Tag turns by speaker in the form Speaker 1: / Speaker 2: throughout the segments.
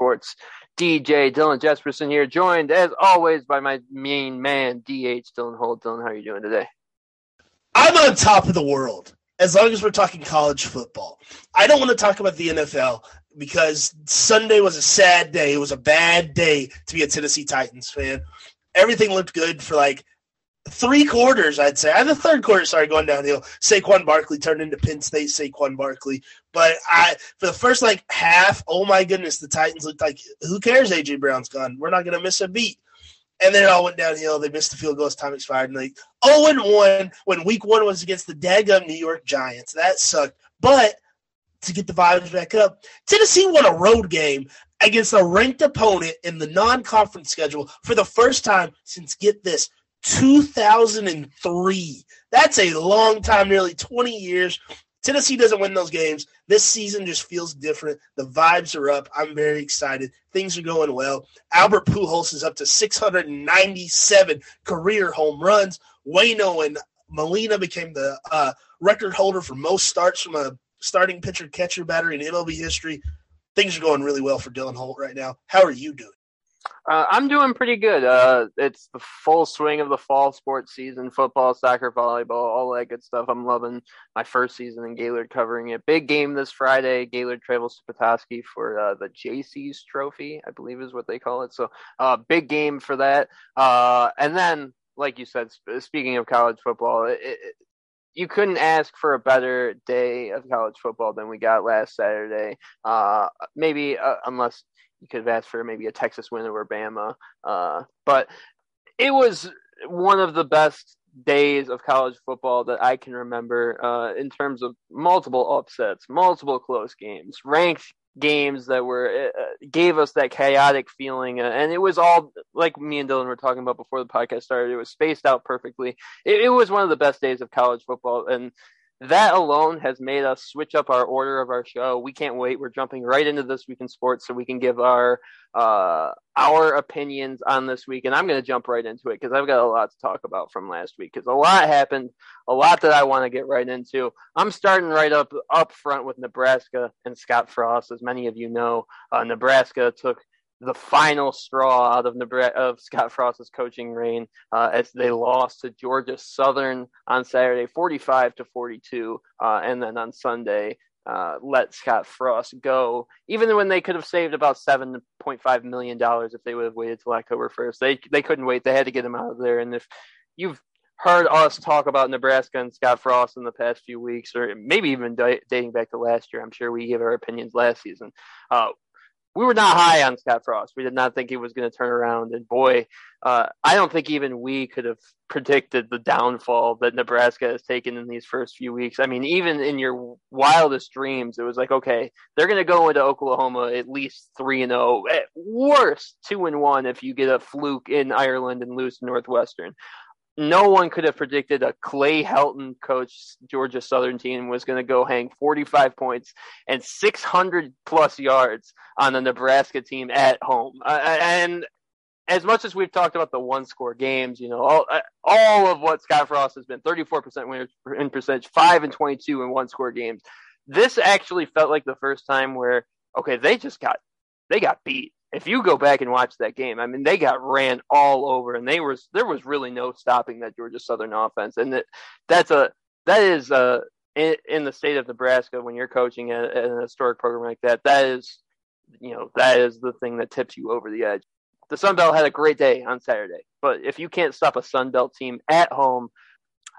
Speaker 1: Sports. DJ Dylan Jesperson here, joined as always by my main man, DH Dylan Holt. Dylan, how are you doing today?
Speaker 2: I'm on top of the world as long as we're talking college football. I don't want to talk about the NFL because Sunday was a sad day. It was a bad day to be a Tennessee Titans fan. Everything looked good for like three quarters, I'd say. And the third quarter started going downhill. Saquon Barkley turned into Penn State Saquon Barkley. But I for the first like half, oh my goodness, the Titans looked like who cares? AJ Brown's gone. We're not gonna miss a beat. And then it all went downhill. They missed the field goal as time expired. And like 0 and 1 when week one was against the daggum New York Giants. That sucked. But to get the vibes back up, Tennessee won a road game against a ranked opponent in the non conference schedule for the first time since, get this, 2003. That's a long time, nearly 20 years. Tennessee doesn't win those games. This season just feels different. The vibes are up. I'm very excited. Things are going well. Albert Pujols is up to 697 career home runs. Wayno and Molina became the uh, record holder for most starts from a starting pitcher catcher batter in MLB history. Things are going really well for Dylan Holt right now. How are you doing?
Speaker 1: Uh, I'm doing pretty good. Uh, it's the full swing of the fall sports season: football, soccer, volleyball, all that good stuff. I'm loving my first season in Gaylord covering it. Big game this Friday. Gaylord travels to Petoskey for uh, the JC's Trophy, I believe is what they call it. So, uh, big game for that. Uh, and then, like you said, sp- speaking of college football, it, it, you couldn't ask for a better day of college football than we got last Saturday. Uh, maybe uh, unless you could have asked for maybe a Texas win over Bama. Uh, but it was one of the best days of college football that I can remember uh, in terms of multiple upsets, multiple close games, ranked games that were uh, gave us that chaotic feeling, uh, and it was all like me and Dylan were talking about before the podcast started. It was spaced out perfectly. It, it was one of the best days of college football, and that alone has made us switch up our order of our show. We can't wait. We're jumping right into this week in sports so we can give our uh, our opinions on this week. And I'm going to jump right into it because I've got a lot to talk about from last week because a lot happened, a lot that I want to get right into. I'm starting right up up front with Nebraska and Scott Frost. As many of you know, uh, Nebraska took the final straw out of Nebraska, of Scott Frost's coaching reign uh, as they lost to Georgia Southern on Saturday, 45 to 42, uh, and then on Sunday uh, let Scott Frost go, even when they could have saved about 7.5 million dollars if they would have waited till October 1st. They they couldn't wait. They had to get him out of there. And if you've heard us talk about Nebraska and Scott Frost in the past few weeks, or maybe even dating back to last year. I'm sure we gave our opinions last season. Uh, we were not high on Scott Frost. We did not think he was going to turn around. And boy, uh, I don't think even we could have predicted the downfall that Nebraska has taken in these first few weeks. I mean, even in your wildest dreams, it was like, okay, they're going to go into Oklahoma at least three and zero, oh. at worst two and one if you get a fluke in Ireland and lose to Northwestern no one could have predicted a Clay Helton coach Georgia Southern team was going to go hang 45 points and 600 plus yards on the Nebraska team at home. Uh, and as much as we've talked about the one score games, you know, all, all of what Scott Frost has been 34% winner in percentage, 5 and 22 in one score games. This actually felt like the first time where, okay, they just got, they got beat if you go back and watch that game, I mean, they got ran all over, and they was there was really no stopping that Georgia Southern offense, and that that's a that is a in, in the state of Nebraska when you're coaching an historic program like that. That is, you know, that is the thing that tips you over the edge. The Sun Belt had a great day on Saturday, but if you can't stop a Sun Belt team at home,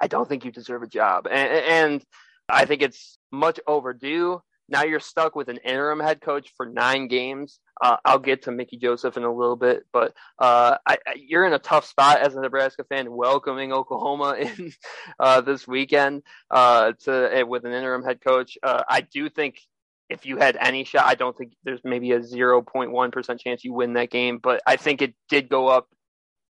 Speaker 1: I don't think you deserve a job, and, and I think it's much overdue. Now you're stuck with an interim head coach for nine games. Uh, I'll get to Mickey Joseph in a little bit, but uh, I, I, you're in a tough spot as a Nebraska fan, welcoming Oklahoma in uh, this weekend uh, to eh, with an interim head coach. Uh, I do think if you had any shot, I don't think there's maybe a 0.1% chance you win that game, but I think it did go up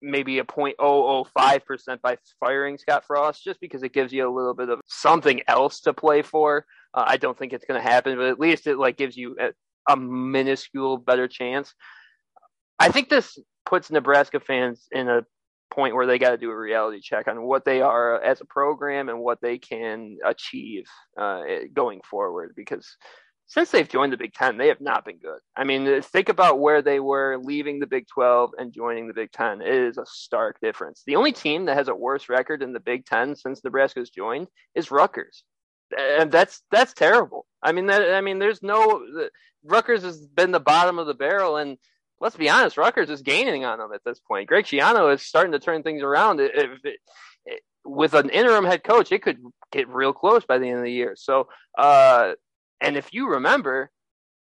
Speaker 1: maybe a 0.005% by firing Scott Frost just because it gives you a little bit of something else to play for. Uh, I don't think it's going to happen, but at least it like gives you a, a minuscule better chance. I think this puts Nebraska fans in a point where they got to do a reality check on what they are as a program and what they can achieve uh, going forward because since they've joined the Big Ten, they have not been good. I mean, think about where they were leaving the Big 12 and joining the Big Ten. It is a stark difference. The only team that has a worse record in the Big Ten since Nebraska's joined is Rutgers, and that's that's terrible. I mean, that I mean, there's no Rutgers has been the bottom of the barrel, and let's be honest, Rutgers is gaining on them at this point. Greg Schiano is starting to turn things around. If it, it, with an interim head coach, it could get real close by the end of the year. So, uh, and if you remember,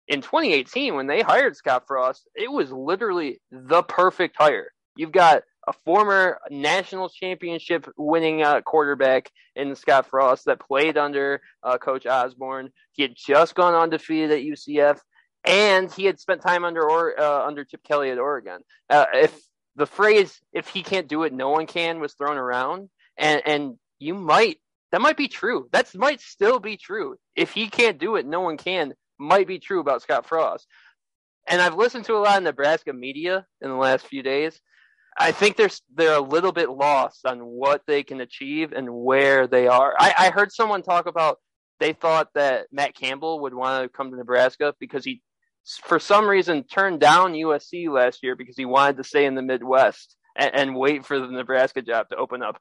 Speaker 1: in 2018 when they hired Scott Frost, it was literally the perfect hire. You've got a former national championship winning uh, quarterback in Scott Frost that played under uh, Coach Osborne. He had just gone undefeated at UCF, and he had spent time under or, uh, under Chip Kelly at Oregon. Uh, if the phrase "if he can't do it, no one can" was thrown around, and and you might that might be true. That might still be true. If he can't do it, no one can. Might be true about Scott Frost. And I've listened to a lot of Nebraska media in the last few days. I think they're they're a little bit lost on what they can achieve and where they are. I, I heard someone talk about they thought that Matt Campbell would want to come to Nebraska because he, for some reason, turned down USC last year because he wanted to stay in the Midwest and, and wait for the Nebraska job to open up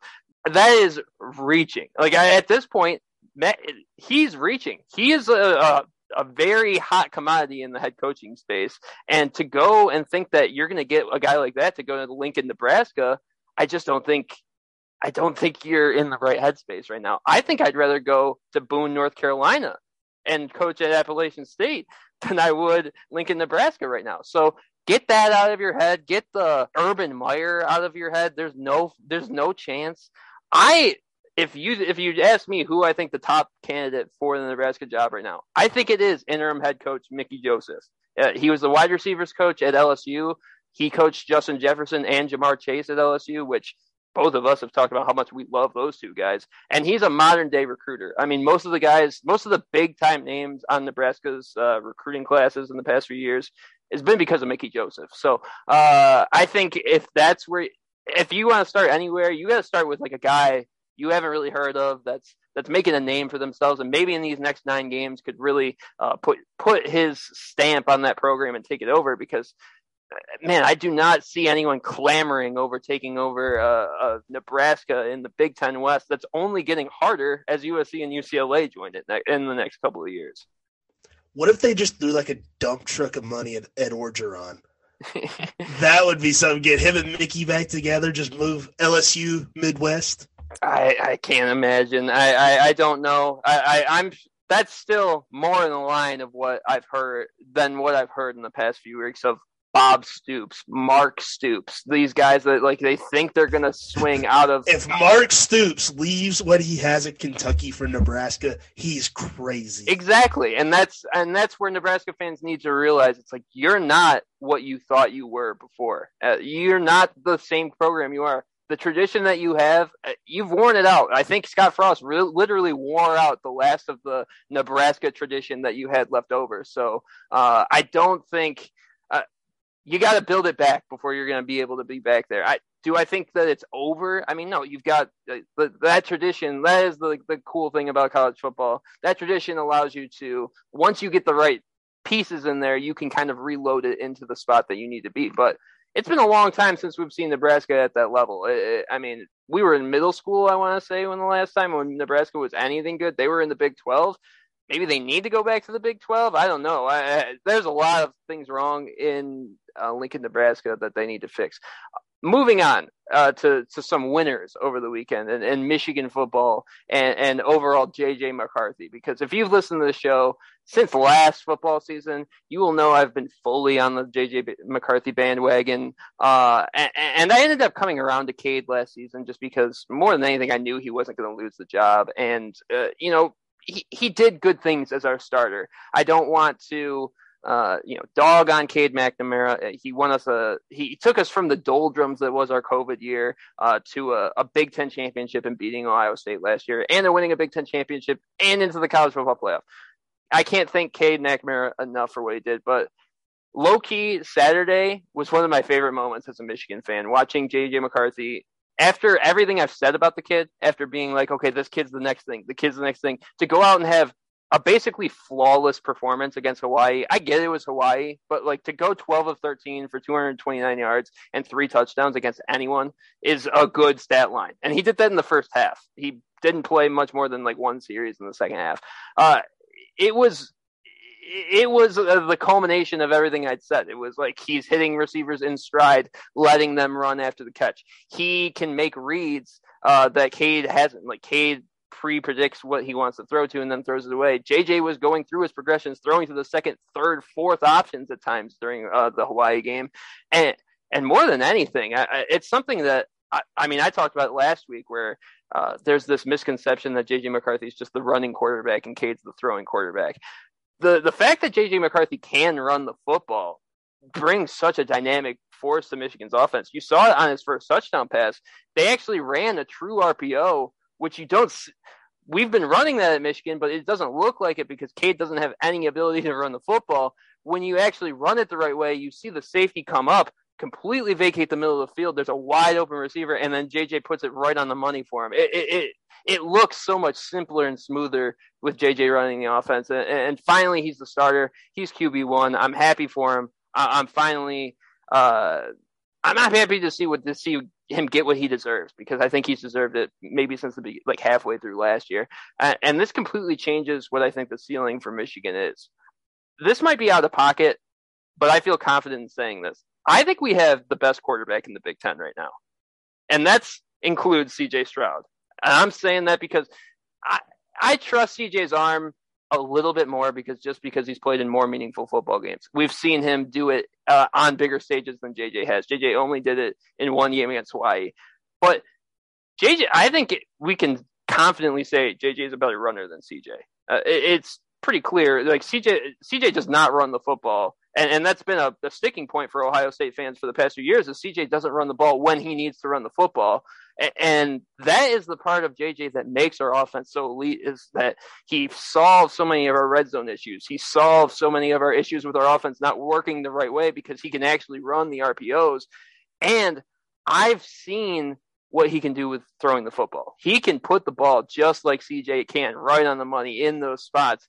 Speaker 1: that is reaching. Like at this point, Matt, he's reaching. He is a, a, a very hot commodity in the head coaching space, and to go and think that you're going to get a guy like that to go to Lincoln, Nebraska, I just don't think. I don't think you're in the right headspace right now. I think I'd rather go to Boone, North Carolina, and coach at Appalachian State than I would Lincoln, Nebraska right now. So get that out of your head. Get the Urban Meyer out of your head. There's no, there's no chance. I if you if you ask me who I think the top candidate for the Nebraska job right now, I think it is interim head coach Mickey Joseph. Uh, he was the wide receivers coach at LSU. He coached Justin Jefferson and Ja'Marr Chase at LSU, which both of us have talked about how much we love those two guys. And he's a modern day recruiter. I mean, most of the guys, most of the big time names on Nebraska's uh, recruiting classes in the past few years has been because of Mickey Joseph. So uh, I think if that's where if you want to start anywhere, you got to start with like a guy you haven't really heard of that's that's making a name for themselves, and maybe in these next nine games could really uh, put put his stamp on that program and take it over. Because man, I do not see anyone clamoring over taking over uh, uh, Nebraska in the Big Ten West. That's only getting harder as USC and UCLA join it in the next couple of years.
Speaker 2: What if they just threw like a dump truck of money at Ed Orgeron? that would be something. Get him and Mickey back together. Just move LSU Midwest.
Speaker 1: I I can't imagine. I I, I don't know. I, I I'm that's still more in the line of what I've heard than what I've heard in the past few weeks of Bob Stoops, Mark Stoops, these guys that like they think they're gonna swing out of.
Speaker 2: If Mark Stoops leaves what he has at Kentucky for Nebraska, he's crazy.
Speaker 1: Exactly, and that's and that's where Nebraska fans need to realize it's like you're not what you thought you were before. Uh, you're not the same program you are. The tradition that you have, uh, you've worn it out. I think Scott Frost re- literally wore out the last of the Nebraska tradition that you had left over. So uh, I don't think you got to build it back before you're going to be able to be back there. I do I think that it's over? I mean, no. You've got uh, that tradition. That is the the cool thing about college football. That tradition allows you to once you get the right pieces in there, you can kind of reload it into the spot that you need to be. But it's been a long time since we've seen Nebraska at that level. It, it, I mean, we were in middle school, I want to say, when the last time when Nebraska was anything good. They were in the Big 12 maybe they need to go back to the Big 12. I don't know. I, I, there's a lot of things wrong in uh, Lincoln, Nebraska that they need to fix. Moving on uh, to to some winners over the weekend and, and Michigan football and, and overall JJ McCarthy. Because if you've listened to the show since last football season, you will know I've been fully on the JJ McCarthy bandwagon. Uh, and, and, I ended up coming around to Cade last season just because more than anything, I knew he wasn't going to lose the job. And, uh, you know, he, he did good things as our starter. I don't want to uh, you know, dog on Cade McNamara. Uh, he won us a he took us from the doldrums that was our COVID year uh, to a, a, Big Ten championship and beating Ohio State last year, and they're winning a Big Ten championship and into the college football playoff. I can't thank Cade McNamara enough for what he did, but low key Saturday was one of my favorite moments as a Michigan fan. Watching JJ McCarthy after everything I've said about the kid, after being like, okay, this kid's the next thing, the kid's the next thing, to go out and have a basically flawless performance against Hawaii. I get it was Hawaii, but like to go 12 of 13 for 229 yards and three touchdowns against anyone is a good stat line. And he did that in the first half. He didn't play much more than like one series in the second half. Uh, it was it was the culmination of everything I'd said. It was like he's hitting receivers in stride, letting them run after the catch. He can make reads uh, that Cade hasn't. Like Cade pre predicts what he wants to throw to and then throws it away. JJ was going through his progressions, throwing to the second, third, fourth options at times during uh, the Hawaii game, and and more than anything, I, it's something that I, I, mean I talked about last week where uh, there's this misconception that JJ McCarthy is just the running quarterback and Cade's the throwing quarterback. The the fact that JJ McCarthy can run the football brings such a dynamic force to Michigan's offense. You saw it on his first touchdown pass. They actually ran a true RPO which you don't. We've been running that at Michigan, but it doesn't look like it because Cade doesn't have any ability to run the football. When you actually run it the right way, you see the safety come up, completely vacate the middle of the field. There's a wide open receiver, and then JJ puts it right on the money for him. It it it, it looks so much simpler and smoother with JJ running the offense. And, and finally, he's the starter. He's QB one. I'm happy for him. I, am finally. Uh, I'm not happy to see what to see him get what he deserves because I think he's deserved it maybe since the be- like halfway through last year. And this completely changes what I think the ceiling for Michigan is. This might be out of pocket, but I feel confident in saying this. I think we have the best quarterback in the Big Ten right now, and that's includes C.J. Stroud. And I'm saying that because I I trust C.J.'s arm a little bit more because just because he's played in more meaningful football games. We've seen him do it uh, on bigger stages than JJ has. JJ only did it in one game against Hawaii, but JJ, I think it, we can confidently say JJ is a better runner than CJ. Uh, it, it's pretty clear. Like CJ, CJ does not run the football, and and that's been a, a sticking point for Ohio State fans for the past few years. Is CJ doesn't run the ball when he needs to run the football, and that is the part of JJ that makes our offense so elite is that he solves so many of our red zone issues. He solves so many of our issues with our offense not working the right way because he can actually run the RPOs. And I've seen what he can do with throwing the football. He can put the ball just like CJ can, right on the money in those spots.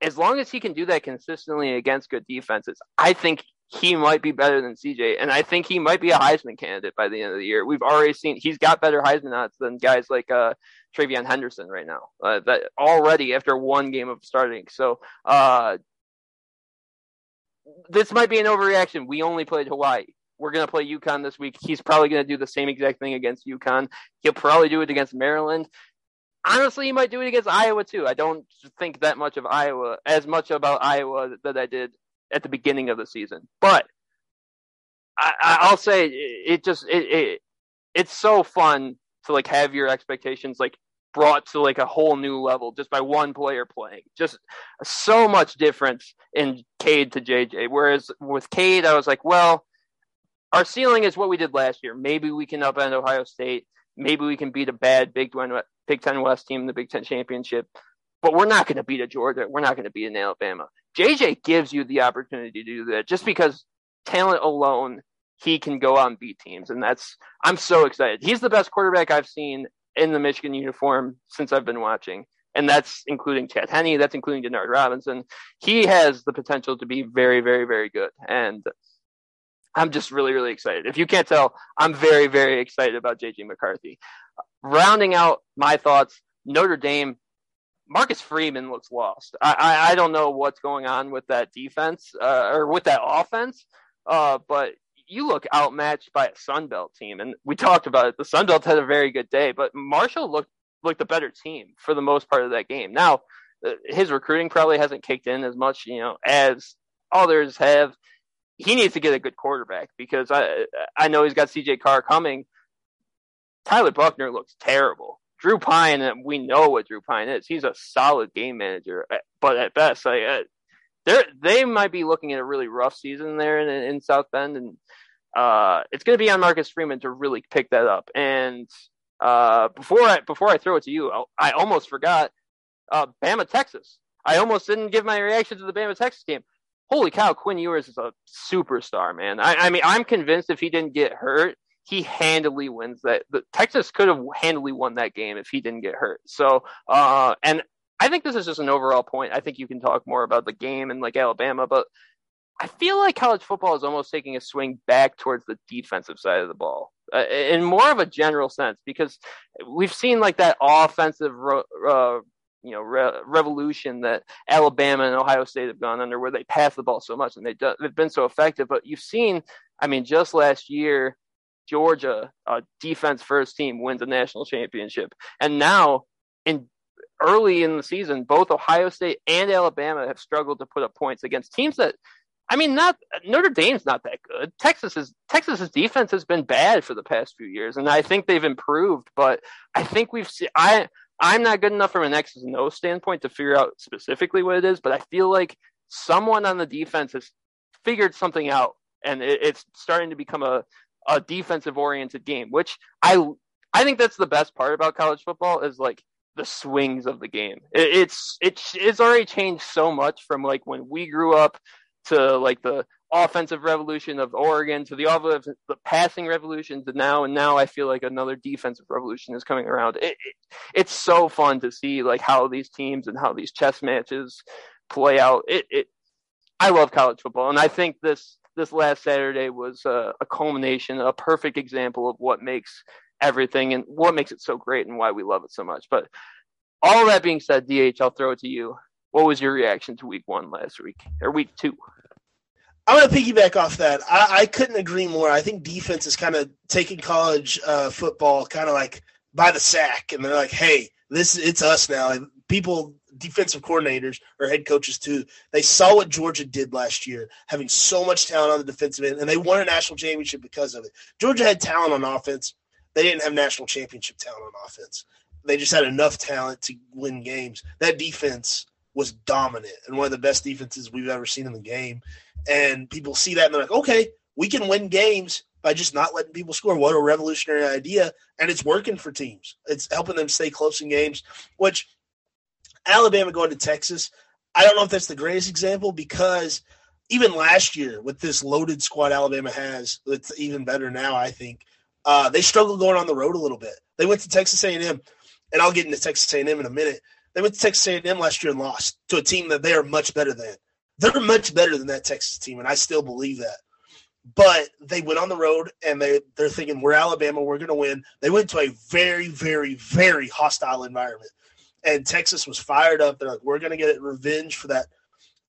Speaker 1: As long as he can do that consistently against good defenses, I think he might be better than CJ, and I think he might be a Heisman candidate by the end of the year. We've already seen he's got better Heisman odds than guys like uh, TreVeyon Henderson right now. Uh, that already after one game of starting. So uh, this might be an overreaction. We only played Hawaii. We're gonna play UConn this week. He's probably gonna do the same exact thing against UConn. He'll probably do it against Maryland. Honestly, he might do it against Iowa too. I don't think that much of Iowa, as much about Iowa that I did at the beginning of the season. But I, will say it, just it, it it's so fun to like have your expectations like brought to like a whole new level just by one player playing. Just so much difference in Cade to JJ. Whereas with Cade, I was like, well, our ceiling is what we did last year. Maybe we can upend Ohio State. Maybe we can beat a bad Big Ten, Big Ten West team in the Big Ten championship. But we're not going to beat a Georgia. We're not going to beat an Alabama. JJ gives you the opportunity to do that just because talent alone, he can go out and beat teams. And that's, I'm so excited. He's the best quarterback I've seen in the Michigan uniform since I've been watching. And that's including Chad Henne, that's including Denard Robinson. He has the potential to be very, very, very good. And I'm just really, really excited. If you can't tell, I'm very, very excited about JJ McCarthy. Rounding out my thoughts, Notre Dame Marcus Freeman looks lost. I, I, I don't know what's going on with that defense uh, or with that offense, uh, but you look outmatched by a Sun Belt team, and we talked about it. The Sun Belt had a very good day, but Marshall looked looked the better team for the most part of that game. Now, uh, his recruiting probably hasn't kicked in as much, you know, as others have. He needs to get a good quarterback because I I know he's got C.J. Carr coming. Tyler Buchner looks terrible. Drew Pyne, we know what Drew Pyne is. He's a solid game manager, uh, but at best, like, uh, they they might be looking at a really rough season there in, in South Bend, and uh, it's going to be on Marcus Freeman to really pick that up. And uh, before I before I throw it to you, I, I almost forgot uh, Bama Texas. I almost didn't give my reaction to the Bama Texas game. Holy cow, Quinn Ewers is a superstar, man. I, I mean, I'm convinced if he didn't get hurt, he handily wins that. The, Texas could have handily won that game if he didn't get hurt. So, uh, and I think this is just an overall point. I think you can talk more about the game and like Alabama, but I feel like college football is almost taking a swing back towards the defensive side of the ball uh, in more of a general sense because we've seen like that offensive uh, you know re- revolution that Alabama and Ohio State have gone under, where they pass the ball so much and they do, they've been so effective. But you've seen, I mean, just last year, Georgia, a defense first team, wins a national championship, and now in early in the season, both Ohio State and Alabama have struggled to put up points against teams that. I mean, not Notre Dame's not that good. Texas is Texas's defense has been bad for the past few years, and I think they've improved. But I think we've seen. I I'm not good enough from an X's and O's standpoint to figure out specifically what it is, but I feel like someone on the defense has figured something out, and it, it's starting to become a, a defensive oriented game, which I I think that's the best part about college football is like the swings of the game. It, it's it's it's already changed so much from like when we grew up to like the offensive revolution of Oregon to the offensive, the passing revolution to now, and now I feel like another defensive revolution is coming around. It, it, it's so fun to see like how these teams and how these chess matches play out. It, it I love college football, and I think this this last Saturday was a, a culmination, a perfect example of what makes everything and what makes it so great and why we love it so much. But all that being said, DH, I'll throw it to you. What was your reaction to week one last week or week two?
Speaker 2: I'm going to piggyback off that. I, I, couldn't agree more. I think defense is kind of taking college uh, football kind of like by the sack, and they're like, "Hey, this it's us now." And people, defensive coordinators or head coaches too, they saw what Georgia did last year, having so much talent on the defensive end, and they won a national championship because of it. Georgia had talent on offense; they didn't have national championship talent on offense. They just had enough talent to win games. That defense was dominant and one of the best defenses we've ever seen in the game. And people see that and they're like, okay, we can win games by just not letting people score. What a revolutionary idea. And it's working for teams. It's helping them stay close in games, which Alabama going to Texas, I don't know if that's the greatest example because even last year with this loaded squad Alabama has, it's even better now, I think. Uh, they struggled going on the road a little bit. They went to Texas A&M, and I'll get into Texas A&M in a minute. They went to Texas A&M last year and lost to a team that they are much better than. They're much better than that Texas team, and I still believe that. But they went on the road and they they're thinking we're Alabama, we're going to win. They went to a very, very, very hostile environment, and Texas was fired up. They're like, we're going to get revenge for that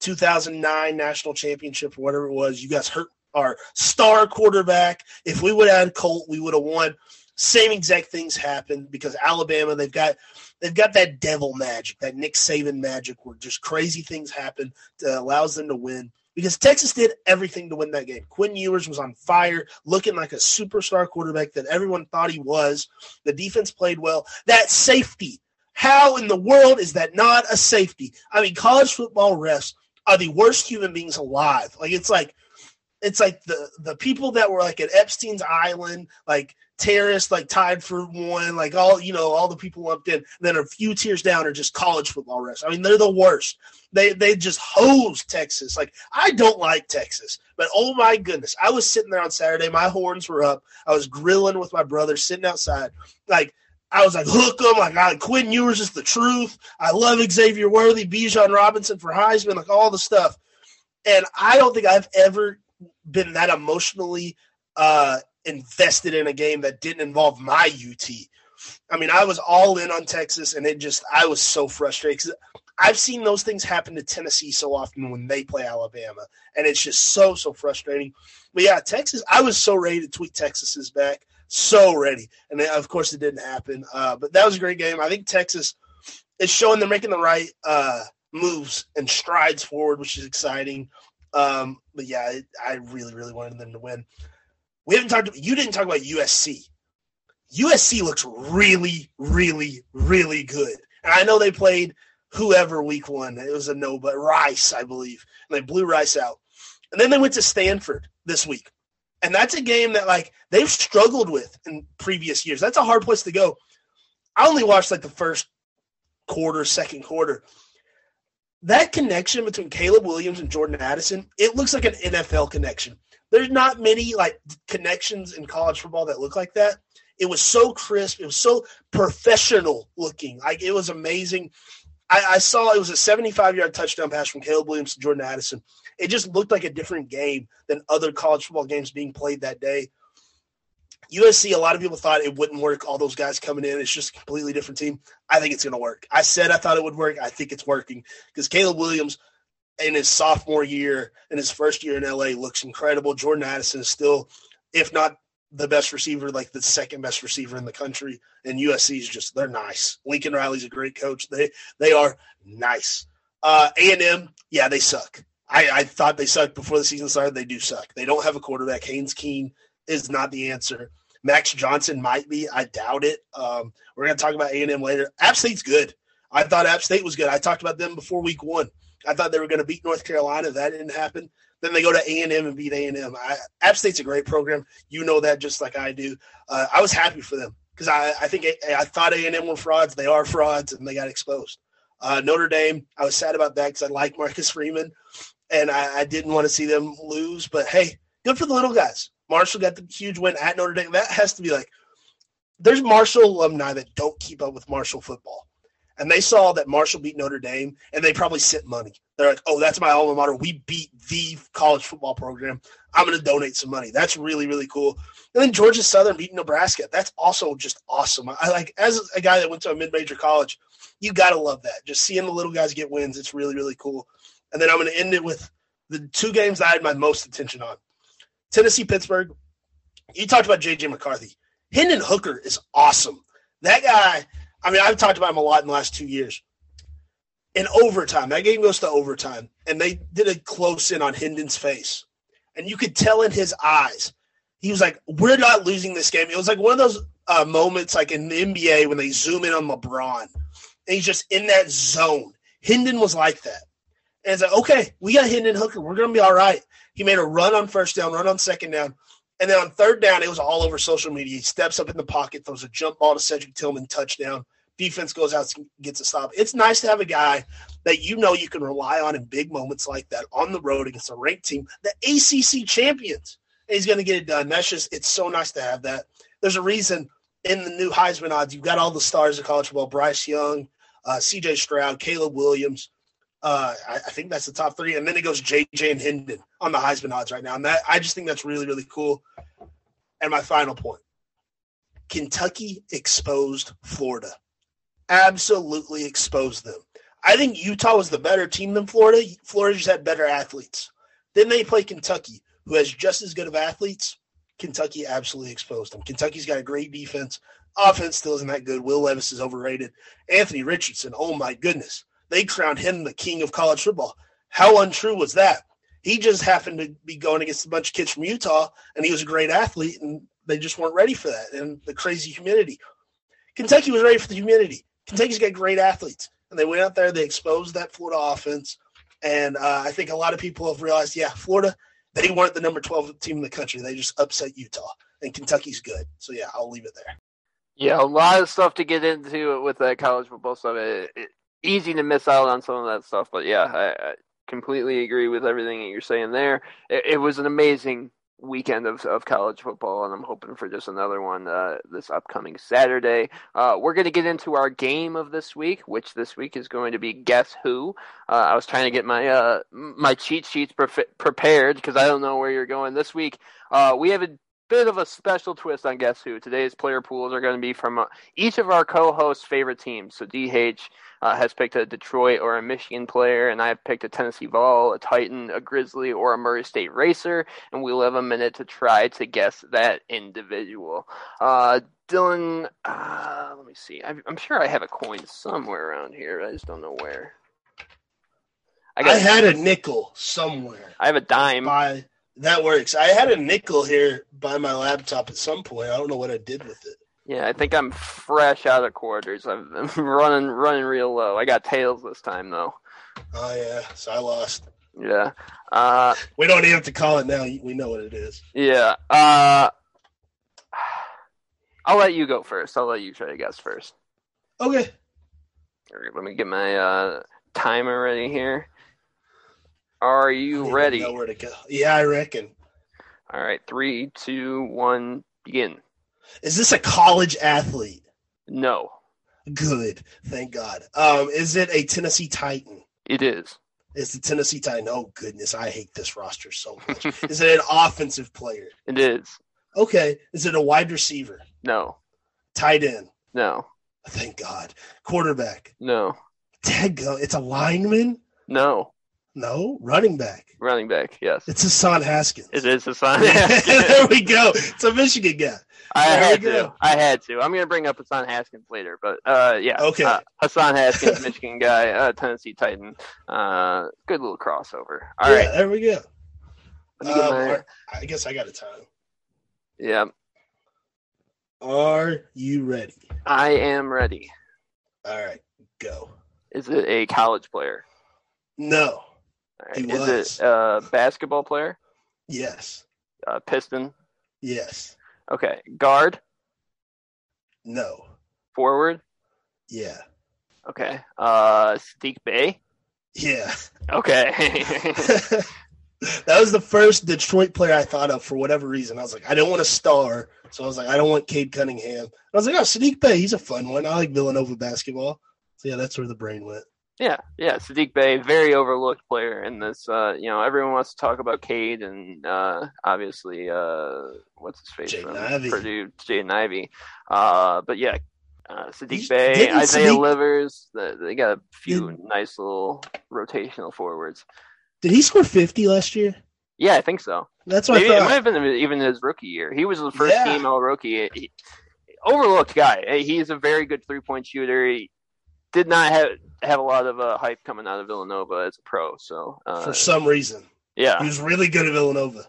Speaker 2: 2009 national championship or whatever it was. You guys hurt our star quarterback. If we would have had Colt, we would have won. Same exact things happened because Alabama, they've got they've got that devil magic, that Nick Saban magic, where just crazy things happen that allows them to win. Because Texas did everything to win that game. Quinn Ewers was on fire, looking like a superstar quarterback that everyone thought he was. The defense played well. That safety, how in the world is that not a safety? I mean, college football refs are the worst human beings alive. Like it's like it's like the the people that were like at Epstein's Island, like terrorists like tied for one, like all you know, all the people lumped in. then a few tiers down are just college football refs. I mean, they're the worst. They they just hose Texas. Like I don't like Texas, but oh my goodness, I was sitting there on Saturday. My horns were up. I was grilling with my brother, sitting outside. Like I was like, hook them. Like, I, Quinn Ewers is the truth. I love Xavier Worthy, Bijan Robinson for Heisman, like all the stuff. And I don't think I've ever been that emotionally uh, invested in a game that didn't involve my UT. I mean, I was all in on Texas, and it just I was so frustrated. I've seen those things happen to Tennessee so often when they play Alabama, and it's just so so frustrating. But yeah, Texas, I was so ready to tweet Texas's back, so ready, and then, of course it didn't happen. Uh, but that was a great game. I think Texas is showing they're making the right uh, moves and strides forward, which is exciting. Um, but yeah, I really really wanted them to win. We haven't talked. You didn't talk about USC. USC looks really, really, really good. And I know they played whoever week one. It was a no, but Rice, I believe. And they blew Rice out. And then they went to Stanford this week. And that's a game that like they've struggled with in previous years. That's a hard place to go. I only watched like the first quarter, second quarter. That connection between Caleb Williams and Jordan Addison, it looks like an NFL connection. There's not many like connections in college football that look like that. It was so crisp. It was so professional looking. Like it was amazing. I, I saw it was a 75 yard touchdown pass from Caleb Williams to Jordan Addison. It just looked like a different game than other college football games being played that day. USC, a lot of people thought it wouldn't work. All those guys coming in, it's just a completely different team. I think it's going to work. I said I thought it would work. I think it's working because Caleb Williams, in his sophomore year, in his first year in LA, looks incredible. Jordan Addison is still, if not the best receiver, like the second best receiver in the country. And USC is just they're nice. Lincoln Riley's a great coach. They they are nice. Uh, A and M, yeah, they suck. I, I thought they sucked before the season started. They do suck. They don't have a quarterback. Haynes King is not the answer. Max Johnson might be. I doubt it. Um, we're going to talk about A and M later. App State's good. I thought App State was good. I talked about them before Week One. I thought they were going to beat North Carolina. That didn't happen. Then they go to A and M and beat A and M. App State's a great program. You know that just like I do. Uh, I was happy for them because I, I think I thought A and M were frauds. They are frauds, and they got exposed. Uh, Notre Dame, I was sad about that because I like Marcus Freeman, and I, I didn't want to see them lose. But hey, good for the little guys. Marshall got the huge win at Notre Dame. That has to be like there's Marshall alumni that don't keep up with Marshall football and they saw that Marshall beat Notre Dame, and they probably sent money. They're like, "Oh, that's my alma mater. We beat the college football program. I'm going to donate some money." That's really really cool. And then Georgia Southern beat Nebraska. That's also just awesome. I like as a guy that went to a mid-major college, you got to love that. Just seeing the little guys get wins, it's really really cool. And then I'm going to end it with the two games I had my most attention on: Tennessee Pittsburgh. You talked about JJ McCarthy. Hendon Hooker is awesome. That guy I mean, I've talked about him a lot in the last two years. In overtime, that game goes to overtime, and they did a close in on Hendon's face. And you could tell in his eyes, he was like, We're not losing this game. It was like one of those uh, moments, like in the NBA, when they zoom in on LeBron, and he's just in that zone. Hendon was like that. And it's like, okay, we got Hendon Hooker. We're going to be all right. He made a run on first down, run on second down. And then on third down, it was all over social media. He steps up in the pocket, throws a jump ball to Cedric Tillman, touchdown defense goes out and gets a stop. It's nice to have a guy that you know you can rely on in big moments like that on the road against a ranked team, the ACC champions. He's going to get it done. That's just, it's so nice to have that. There's a reason in the new Heisman odds, you've got all the stars of college football Bryce Young, uh, CJ Stroud, Caleb Williams. Uh, I, I, think that's the top three. And then it goes JJ and Hendon on the Heisman odds right now. And that, I just think that's really, really cool. And my final point Kentucky exposed Florida absolutely exposed them. I think Utah was the better team than Florida. Florida just had better athletes. Then they play Kentucky, who has just as good of athletes. Kentucky absolutely exposed them. Kentucky's got a great defense. Offense still isn't that good. Will Levis is overrated. Anthony Richardson, oh my goodness. They crowned him the king of college football. How untrue was that? He just happened to be going against a bunch of kids from Utah, and he was a great athlete, and they just weren't ready for that and the crazy humidity. Kentucky was ready for the humidity. Kentucky's got great athletes, and they went out there, they exposed that Florida offense, and uh, I think a lot of people have realized, yeah, Florida, they weren't the number twelve team in the country. They just upset Utah, and Kentucky's good. So yeah, I'll leave it there.
Speaker 1: Yeah, a lot of stuff to get into with that college football stuff. It, it, easy to miss out on some of that stuff, but yeah, I, I completely agree with everything that you're saying there. It, it was an amazing weekend of, of college football, and I'm hoping for just another one uh, this upcoming Saturday. Uh, we're going to get into our game of this week, which this week is going to be Guess Who. Uh, I was trying to get my uh, my cheat sheets pre- prepared because I don't know where you're going this week. Uh, we have a bit of a special twist on Guess Who. Today's player pools are going to be from uh, each of our co-hosts' favorite teams. So DH uh, has picked a Detroit or a Michigan player, and I've picked a Tennessee Vol, a Titan, a Grizzly, or a Murray State Racer, and we'll have a minute to try to guess that individual. Uh, Dylan, uh, let me see. I'm, I'm, sure I have a coin somewhere around here. I just don't know where.
Speaker 2: I, got, I had a nickel somewhere.
Speaker 1: I have a dime.
Speaker 2: By, that works. I had a nickel here by my laptop at some point. I don't know what I did with it.
Speaker 1: Yeah, I think I'm fresh out of quarters. I'm running running real low. I got tails this time though.
Speaker 2: Oh yeah, so I lost.
Speaker 1: Yeah. Uh,
Speaker 2: we don't even have to call it now. We know what it is.
Speaker 1: Yeah. Uh, I'll let you go first. I'll let you try to guess first.
Speaker 2: Okay.
Speaker 1: All right, let me get my uh, timer ready here. Are you ready?
Speaker 2: Know where to go? Yeah, I reckon.
Speaker 1: All right, three, two, one, begin.
Speaker 2: Is this a college athlete?
Speaker 1: No.
Speaker 2: Good, thank God. Um, is it a Tennessee Titan?
Speaker 1: It is.
Speaker 2: Is the Tennessee Titan? Oh goodness, I hate this roster so much. is it an offensive player?
Speaker 1: It is.
Speaker 2: Okay. Is it a wide receiver?
Speaker 1: No.
Speaker 2: Tight end?
Speaker 1: No.
Speaker 2: Thank God. Quarterback?
Speaker 1: No.
Speaker 2: Tag It's a lineman?
Speaker 1: No.
Speaker 2: No. Running back?
Speaker 1: Running back, yes.
Speaker 2: It's Hassan Haskins.
Speaker 1: It is Hassan
Speaker 2: Haskins. there we go. It's a Michigan guy.
Speaker 1: I there had to. I had to. I'm going to bring up Hassan Haskins later, but uh, yeah.
Speaker 2: Okay. Uh,
Speaker 1: Hassan Haskins, Michigan guy, uh, Tennessee Titan. Uh, good little crossover. All
Speaker 2: yeah,
Speaker 1: right.
Speaker 2: There we go. Um, my... I guess I got a time.
Speaker 1: Yeah.
Speaker 2: Are you ready?
Speaker 1: I am ready.
Speaker 2: All right, go.
Speaker 1: Is it a college player?
Speaker 2: No.
Speaker 1: Right. Is was. it a basketball player?
Speaker 2: Yes.
Speaker 1: A Piston?
Speaker 2: Yes.
Speaker 1: Okay. Guard?
Speaker 2: No.
Speaker 1: Forward?
Speaker 2: Yeah.
Speaker 1: Okay. Uh Saddiq Bey?
Speaker 2: Yeah.
Speaker 1: Okay.
Speaker 2: that was the first Detroit player I thought of for whatever reason. I was like, I don't want a star. So I was like, I don't want Cade Cunningham. I was like, oh, Saddiq Bey, he's a fun one. I like Villanova basketball. So yeah, that's where the brain went.
Speaker 1: Yeah, yeah, Saddiq Bey, very overlooked player in this. Uh, you know, everyone wants to talk about Cade and uh, obviously uh, what's his face
Speaker 2: Jaden
Speaker 1: from
Speaker 2: Ivey.
Speaker 1: Purdue, Jaden Ivey. Uh, but yeah, uh, Saddiq Bey, Isaiah Saddiq... Livers. They got a few Did... nice little rotational forwards.
Speaker 2: Did he score fifty last year?
Speaker 1: Yeah, I think so.
Speaker 2: That's what Maybe,
Speaker 1: It might have been even his rookie year. He was the first yeah. team all rookie. He, overlooked guy. He's a very good three point shooter. He did not have have a lot of uh, hype coming out of Villanova as a pro. So uh,
Speaker 2: for some reason,
Speaker 1: yeah,
Speaker 2: he was really good at Villanova.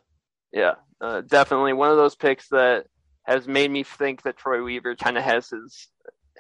Speaker 1: Yeah, uh, definitely one of those picks that has made me think that Troy Weaver kind of has his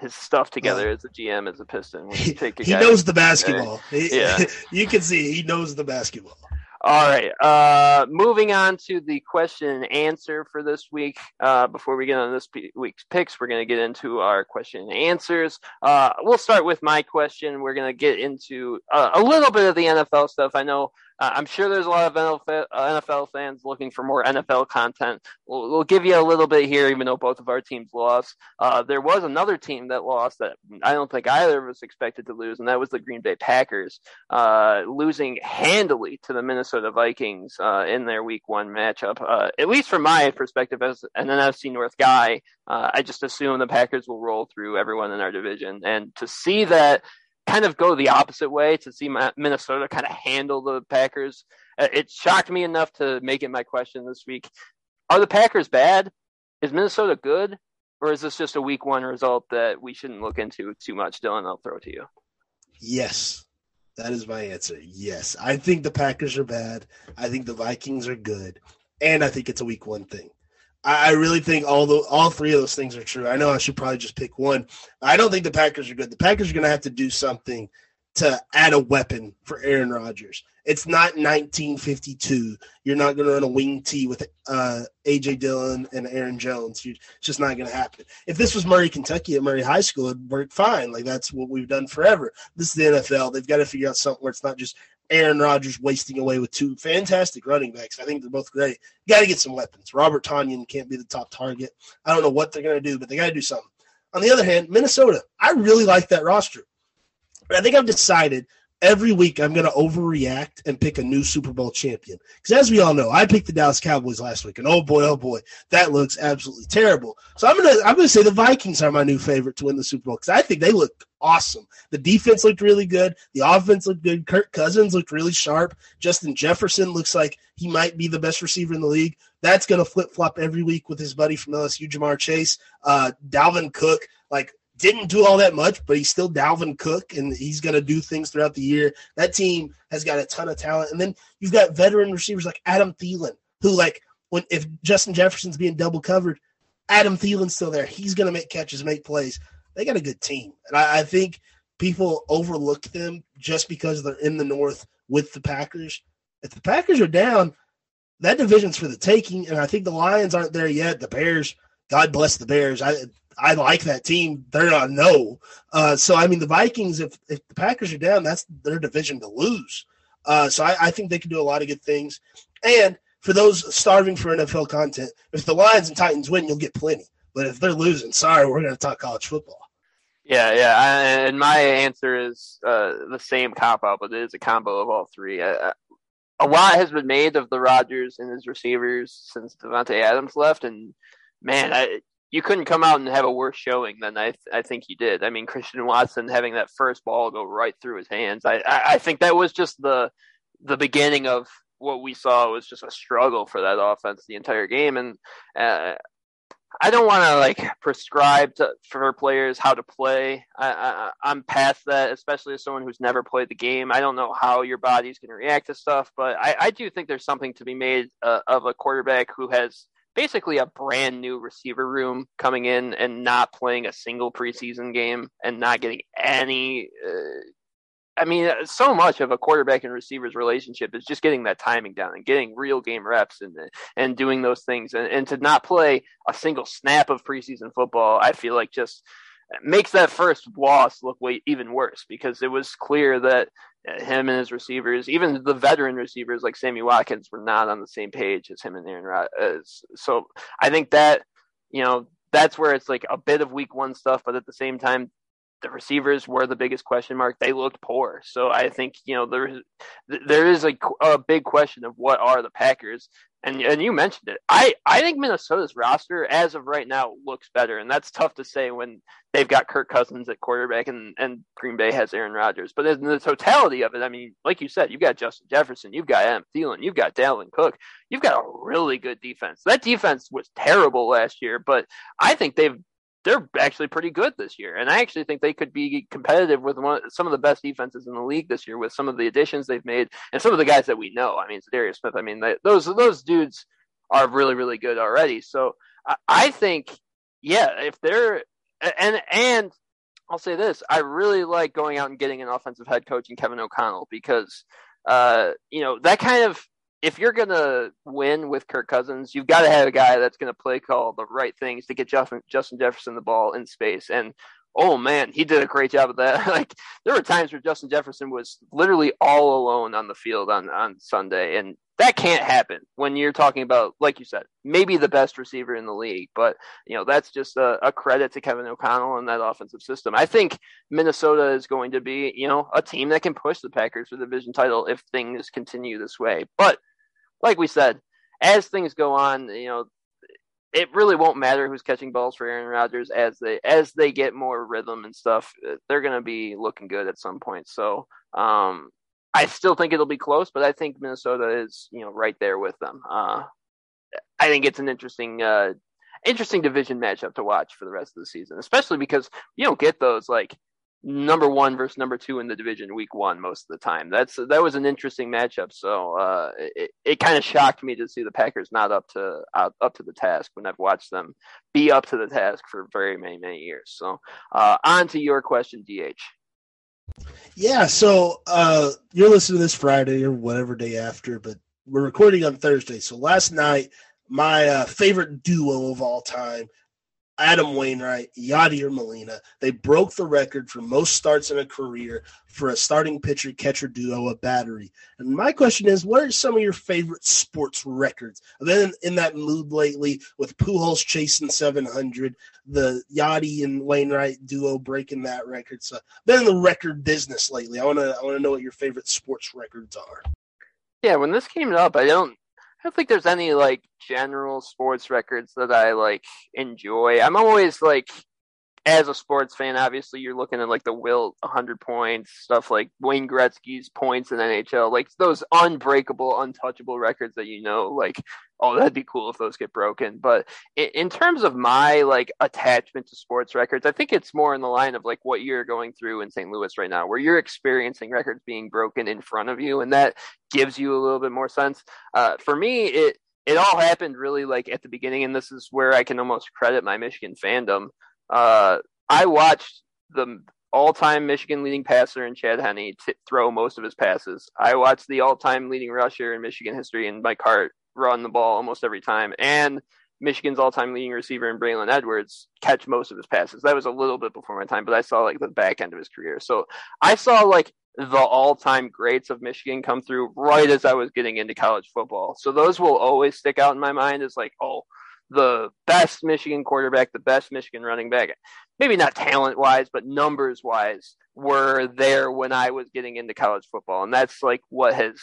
Speaker 1: his stuff together as a GM as a Piston.
Speaker 2: he, he knows the basketball. He,
Speaker 1: yeah,
Speaker 2: you can see he knows the basketball.
Speaker 1: All right. Uh, moving on to the question and answer for this week. Uh, before we get on this week's picks, we're going to get into our question and answers. Uh, we'll start with my question. We're going to get into uh, a little bit of the NFL stuff. I know uh, I'm sure there's a lot of NFL, uh, fans looking for more NFL content. We'll, we'll, give you a little bit here, even though both of our teams lost. Uh, there was another team that lost that I don't think either of us expected to lose, and that was the Green Bay Packers, uh, losing handily to the Minnesota Vikings uh, in their Week One matchup. Uh, at least from my perspective as an NFC North guy, I just assume the Packers will roll through everyone in our division, and to see that kind of go the opposite way to see Minnesota kind of handle the Packers. Uh, it shocked me enough to make it my question this week. Are the Packers bad? Is Minnesota good? Or is this just a week one result that we shouldn't look into too much? Dylan, I'll throw it to you.
Speaker 2: Yes. That is my answer. Yes. I think the Packers are bad. I think the Vikings are good. And I think it's a week one thing. I, really think all the all three of those things are true. I know I should probably just pick one. I don't think the Packers are good. The Packers are going to have to do something to add a weapon for Aaron Rodgers. It's not 1952. You're not going to run a wing tee with uh, AJ Dillon and Aaron Jones. You're, it's just not going to happen. If this was Murray, Kentucky at Murray High School, it'd work fine. Like that's what we've done forever. This is the NFL. They've got to figure out something where it's not just Aaron Rodgers wasting away with two fantastic running backs. I think they're both great. You got to get some weapons. Robert Tonyan can't be the top target. I don't know what they're going to do, but they got to do something. On the other hand, Minnesota, I really like that roster. But I think I've decided every week I'm going to overreact and pick a new Super Bowl champion. Because as we all know, I picked the Dallas Cowboys last week, and oh boy, oh boy, that looks absolutely terrible. So I'm gonna I'm gonna say the Vikings are my new favorite to win the Super Bowl because I think they look awesome. The defense looked really good. The offense looked good. Kirk Cousins looked really sharp. Justin Jefferson looks like he might be the best receiver in the league. That's going to flip flop every week with his buddy from LSU, Ja'Marr Chase. Uh, Dalvin Cook, like didn't do all that much, but he's still Dalvin Cook, and he's going to do things throughout the year. That team has got a ton of talent, and then you've got veteran receivers like Adam Thielen, who like when if Justin Jefferson's being double covered, Adam Thielen's still there. He's going to make catches, make plays. They got a good team, and I, I think people overlook them just because they're in the North with the Packers. If the Packers are down, that division's for the taking, and I think the Lions aren't there yet. The Bears, God bless the Bears. I I like that team. They're not no. Uh, so I mean, the Vikings, if if the Packers are down, that's their division to lose. Uh, so I, I, think they can do a lot of good things. And for those starving for NFL content, if the Lions and Titans win, you'll get plenty. But if they're losing, sorry, we're going to talk college football.
Speaker 1: Yeah, yeah, I, and my answer is uh, the same cop out, but it is a combo of all three. A lot has been made of the Rodgers and his receivers since Davante Adams left, and man, I, you couldn't come out and have a worse showing than I th- I think you did. I mean, Christian Watson having that first ball go right through his hands. I, I, I think that was just the the beginning of what we saw was just a struggle for that offense the entire game, and uh, I don't want to like prescribe to, for players how to play. I, I, am past that, especially as someone who's never played the game. I don't know how your body's going to react to stuff, but I, I do think there's something to be made uh, of a quarterback who has basically a brand new receiver room coming in and not playing a single preseason game and not getting any uh, I mean, uh, so much of a quarterback and receivers relationship is just getting that timing down and getting real game reps and and doing those things. And, and to not play a single snap of preseason football, I feel like just makes that first loss look way even worse because it was clear that uh, him and his receivers, even the veteran receivers like Sammy Watkins, were not on the same page as him and Aaron Rodgers. So I think that you know that's where it's like a bit of week one stuff, but at the same time, the receivers were the biggest question mark. They looked poor, so I think you know there there is a, a big question of what are the Packers, and and you mentioned it. I I think Minnesota's roster as of right now looks better, and that's tough to say when they've got Kirk Cousins at quarterback and and Green Bay has Aaron Rodgers. But in the totality of it, I mean, like you said, you've got Justin Jefferson, you've got Adam Thielen, you've got Dalvin Cook, you've got a really good defense. That defense was terrible last year, but I think they've they're actually pretty good this year, and I actually think they could be competitive with one, some of the best defenses in the league this year with some of the additions they've made and some of the guys that we know. I mean, Darius Smith. I mean, they, those those dudes are really really good already. So I, I think, yeah, if they're and and I'll say this: I really like going out and getting an offensive head coach in Kevin O'Connell because, uh, you know, that kind of if you're gonna win with Kirk Cousins, you've got to have a guy that's gonna play call the right things to get Justin, Justin Jefferson the ball in space. And oh man, he did a great job of that. like there were times where Justin Jefferson was literally all alone on the field on on Sunday, and that can't happen when you're talking about, like you said, maybe the best receiver in the league. But you know that's just a, a credit to Kevin O'Connell and that offensive system. I think Minnesota is going to be, you know, a team that can push the Packers for the division title if things continue this way. But like we said, as things go on, you know, it really won't matter who's catching balls for Aaron Rodgers as they as they get more rhythm and stuff. They're going to be looking good at some point. So um, I still think it'll be close, but I think Minnesota is you know right there with them. Uh, I think it's an interesting uh, interesting division matchup to watch for the rest of the season, especially because you don't get those like number one versus number two in the division week one most of the time. That's that was an interesting matchup. So uh, it it kind of shocked me to see the Packers not up to up, up to the task when I've watched them be up to the task for very many many years. So uh, on to your question, DH.
Speaker 2: Yeah, so uh, you're listening to this Friday or whatever day after, but we're recording on Thursday. So last night, my uh, favorite duo of all time Adam Wainwright, Yadier Molina. They broke the record for most starts in a career for a starting pitcher catcher duo, a battery. And my question is, what are some of your favorite sports records? I've been in that mood lately with Pujols chasing 700, the Yadi and Wainwright duo breaking that record. So I've been in the record business lately. I want to I want to know what your favorite sports records are.
Speaker 1: Yeah, when this came up, I don't don't think there's any like general sports records that I like enjoy. I'm always like as a sports fan, obviously you're looking at like the Wilt 100 points, stuff like Wayne Gretzky's points in NHL, like those unbreakable, untouchable records that you know, like, oh, that'd be cool if those get broken. But in, terms of my like attachment to sports records, I think it's more in the line of like what you're going through in St. Louis right now, where you're experiencing records being broken in front of you, and that gives you a little bit more sense. Uh, for me, it it all happened really like at the beginning, and this is where I can almost credit my Michigan fandom. Uh, I watched the all-time Michigan leading passer in Chad Henne t- throw most of his passes. I watched the all-time leading rusher in Michigan history in Mike Hart run the ball almost every time, and Michigan's all-time leading receiver in Braylon Edwards catch most of his passes. That was a little bit before my time, but I saw like the back end of his career. So I saw like the all-time greats of Michigan come through right as I was getting into college football. So those will always stick out in my mind as like, oh, the best Michigan quarterback, the best Michigan running back, maybe not talent wise, but numbers wise, were there when I was getting into college football. And that's like what has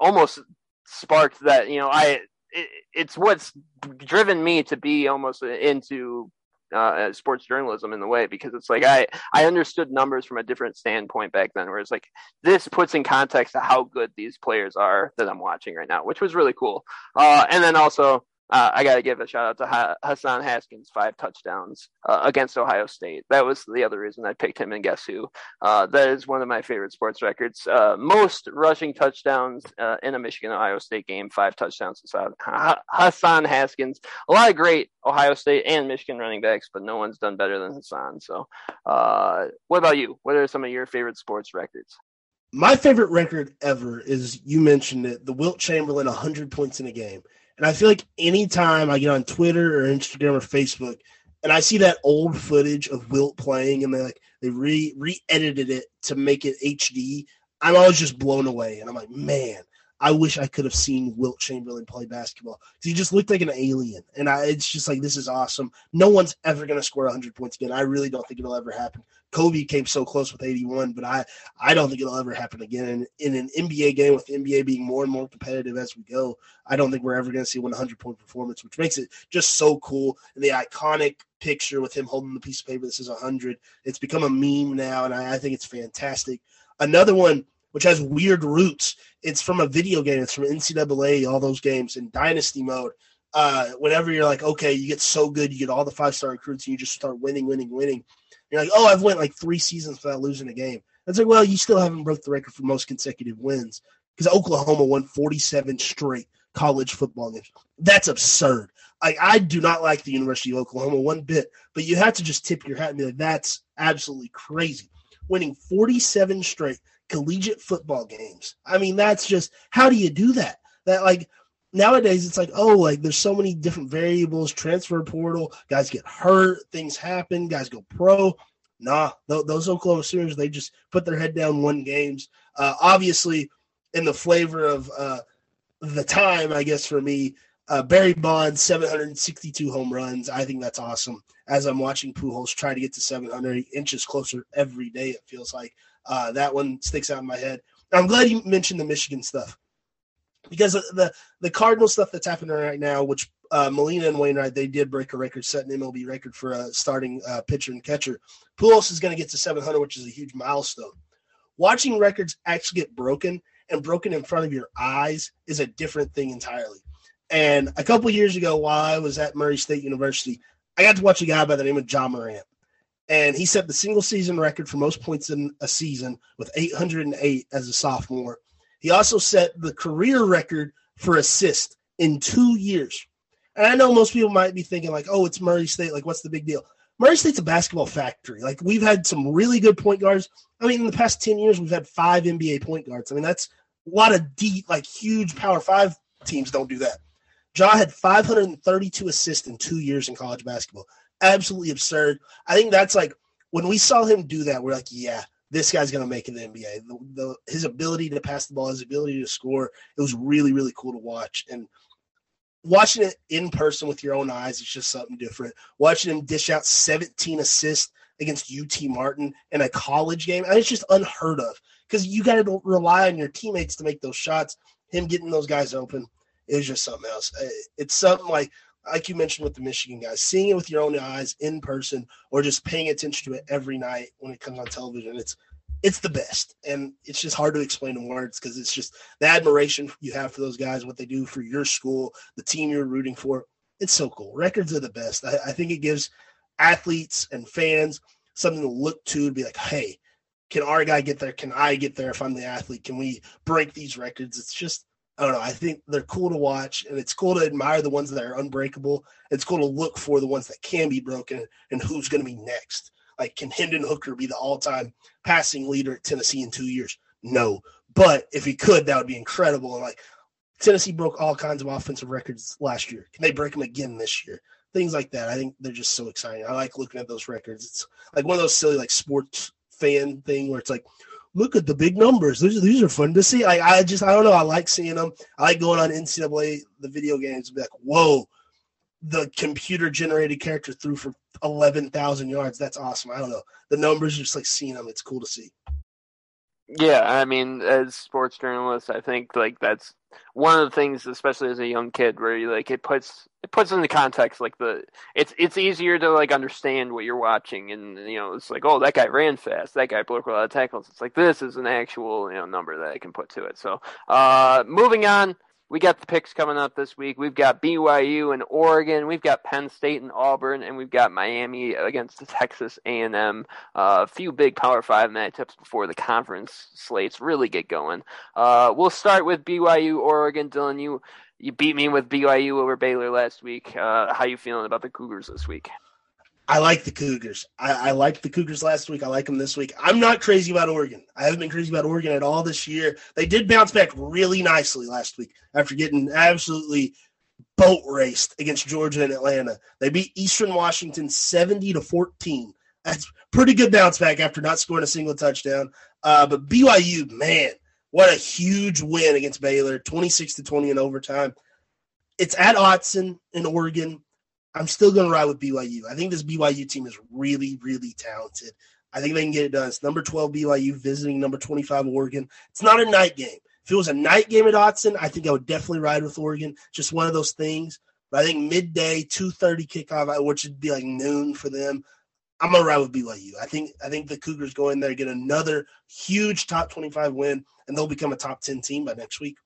Speaker 1: almost sparked that, you know, I, it, it's what's driven me to be almost into uh, sports journalism in the way because it's like I I understood numbers from a different standpoint back then, where it's like this puts in context to how good these players are that I'm watching right now, which was really cool. Uh, and then also uh, I got to give a shout out to ha- Hassan Haskins, five touchdowns uh, against Ohio State. That was the other reason I picked him. And guess who? Uh, that is one of my favorite sports records. Uh, most rushing touchdowns uh, in a Michigan Ohio State game, five touchdowns. Hassan Haskins. A lot of great Ohio State and Michigan running backs, but no one's done better than Hassan. So, uh, what about you? What are some of your favorite sports records?
Speaker 2: My favorite record ever is you mentioned it, the Wilt Chamberlain 100 points in a game. And I feel like anytime I get on Twitter or Instagram or Facebook and I see that old footage of Wilt playing and they like they re re edited it to make it HD, I'm always just blown away. And I'm like, man, I wish I could have seen Wilt Chamberlain play basketball he just looked like an alien. And I, it's just like, this is awesome. No one's ever going to score 100 points again. I really don't think it'll ever happen. Kobe came so close with 81, but I, I don't think it'll ever happen again. And in an NBA game, with NBA being more and more competitive as we go, I don't think we're ever going to see a 100 point performance, which makes it just so cool. And the iconic picture with him holding the piece of paper that says 100, it's become a meme now, and I, I think it's fantastic. Another one which has weird roots. It's from a video game. It's from NCAA, all those games in Dynasty mode. Uh, whenever you're like, okay, you get so good, you get all the five star recruits, and you just start winning, winning, winning. You're like, oh, I've went like three seasons without losing a game. It's like, well, you still haven't broke the record for most consecutive wins because Oklahoma won 47 straight college football games. That's absurd. I, I do not like the University of Oklahoma one bit, but you have to just tip your hat and be like, that's absolutely crazy. Winning 47 straight collegiate football games. I mean, that's just how do you do that? That like nowadays it's like, oh, like there's so many different variables, transfer portal, guys get hurt, things happen, guys go pro. Nah, th- those Oklahoma Sooners, they just put their head down, won games. Uh, obviously, in the flavor of uh, the time, I guess for me, uh, Barry Bonds, 762 home runs. I think that's awesome. As I'm watching Pujols try to get to 700 inches closer every day, it feels like. Uh, that one sticks out in my head. I'm glad you mentioned the Michigan stuff because the the Cardinal stuff that's happening right now, which uh, Molina and Wainwright they did break a record, set an MLB record for a starting uh, pitcher and catcher. Pujols is going to get to 700, which is a huge milestone. Watching records actually get broken and broken in front of your eyes is a different thing entirely. And a couple years ago, while I was at Murray State University, I got to watch a guy by the name of Ja Morant and he set the single season record for most points in a season with 808 as a sophomore. He also set the career record for assist in two years. And I know most people might be thinking like, "Oh, it's Murray State. Like, what's the big deal?" Murray State's a basketball factory. Like, we've had some really good point guards. I mean, in the past ten years, we've had five NBA point guards. I mean, that's a lot of deep, like huge Power Five teams don't do that. Ja had 532 assists in two years in college basketball absolutely absurd. I think that's like when we saw him do that, we're like, yeah, this guy's going to make it in the NBA. The, the, his ability to pass the ball, his ability to score, it was really, really cool to watch. And watching it in person with your own eyes, it's just something different. Watching him dish out 17 assists against UT Martin in a college game, and it's just unheard of because you got to rely on your teammates to make those shots. Him getting those guys open is just something else. It's something like like you mentioned with the Michigan guys, seeing it with your own eyes in person or just paying attention to it every night when it comes on television, it's it's the best. And it's just hard to explain in words because it's just the admiration you have for those guys, what they do for your school, the team you're rooting for. It's so cool. Records are the best. I, I think it gives athletes and fans something to look to to be like, hey, can our guy get there? Can I get there if I'm the athlete? Can we break these records? It's just I don't know. I think they're cool to watch, and it's cool to admire the ones that are unbreakable. It's cool to look for the ones that can be broken and who's going to be next. Like, can Hendon Hooker be the all-time passing leader at Tennessee in two years? No, but if he could, that would be incredible. And like, Tennessee broke all kinds of offensive records last year. Can they break them again this year? Things like that. I think they're just so exciting. I like looking at those records. It's like one of those silly like sports fan thing where it's like, look at the big numbers. These, these are fun to see. I, I just, I don't know. I like seeing them. I like going on NCAA, the video games, be like, whoa, the computer generated character threw for 11,000 yards. That's awesome. I don't know. The numbers, just like seeing them, it's cool to see.
Speaker 1: Yeah, I mean, as sports journalists, I think like that's one of the things, especially as a young kid, where you like it puts it puts into context like the it's it's easier to like understand what you're watching, and you know it's like oh that guy ran fast, that guy broke a lot of tackles. It's like this is an actual you know number that I can put to it. So uh, moving on, we got the picks coming up this week. We've got BYU and Oregon. We've got Penn State and Auburn, and we've got Miami against the Texas A&M. Uh, a few big Power Five matchups before the conference slates really get going. Uh, we'll start with BYU Oregon. Dylan, you you beat me with BYU over Baylor last week. Uh, how you feeling about the Cougars this week?
Speaker 2: I like the Cougars. I, I liked the Cougars last week. I like them this week. I'm not crazy about Oregon. I haven't been crazy about Oregon at all this year. They did bounce back really nicely last week after getting absolutely boat raced against Georgia and Atlanta. They beat Eastern Washington 70 to 14. That's pretty good bounce back after not scoring a single touchdown. Uh, but BYU, man, what a huge win against Baylor, 26 to 20 in overtime. It's at Autzen in Oregon. I'm still going to ride with BYU. I think this BYU team is really, really talented. I think they can get it done. It's number 12 BYU visiting number 25 Oregon. It's not a night game. If it was a night game at Autzen, I think I would definitely ride with Oregon. Just one of those things. But I think midday, 2.30 kickoff, which would be like noon for them, I'm gonna ride with BYU. I think I think the Cougars go in there, get another huge top 25 win, and they'll become a top 10 team by next week.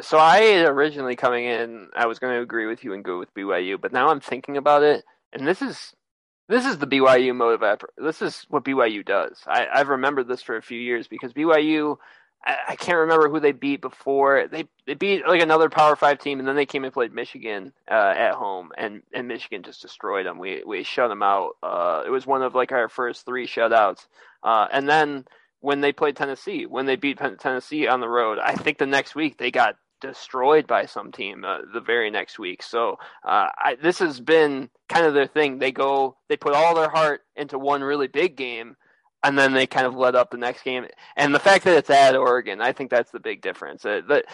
Speaker 1: So I originally coming in, I was going to agree with you and go with BYU, but now I'm thinking about it, and this is this is the BYU mode of This is what BYU does. I, I've remembered this for a few years because BYU, I, can't remember who they beat before. They they beat like another Power Five team, and then they came and played Michigan uh, at home, and and Michigan just destroyed them. We we shut them out. Uh, it was one of like our first three shutouts, uh, and then when they played Tennessee, when they beat Tennessee on the road. I think the next week they got destroyed by some team uh, the very next week. So uh, I, this has been kind of their thing. They go, they put all their heart into one really big game, and then they kind of let up the next game. And the fact that it's at Oregon, I think that's the big difference. Uh, that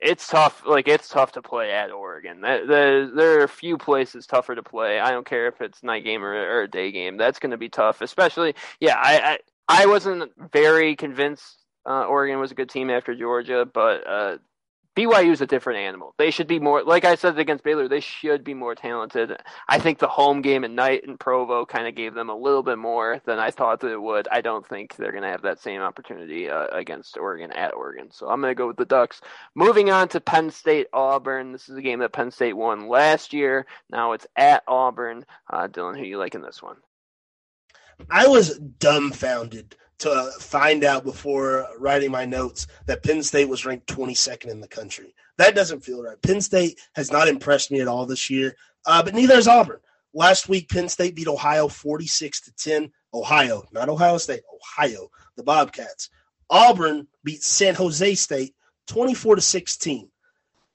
Speaker 1: it's tough. Like it's tough to play at Oregon. There, there are a few places tougher to play. I don't care if it's night game or, or a day game. That's going to be tough. Especially, yeah. I, I I wasn't very convinced uh, Oregon was a good team after Georgia, but uh, BYU is a different animal. They should be more, like I said against Baylor, they should be more talented. I think the home game at night in Provo kind of gave them a little bit more than I thought that it would. I don't think they're going to have that same opportunity uh, against Oregon at Oregon. So I'm going to go with the Ducks. Moving on to Penn State Auburn. This is a game that Penn State won last year. Now it's at Auburn. Uh, Dylan, who you like in this one?
Speaker 2: I was dumbfounded to find out before writing my notes that Penn State was ranked 22nd in the country. That doesn't feel right. Penn State has not impressed me at all this year, uh, but neither has Auburn. Last week, Penn State beat Ohio 46 to 10. Ohio, not Ohio State, Ohio, the Bobcats. Auburn beat San Jose State 24 to 16.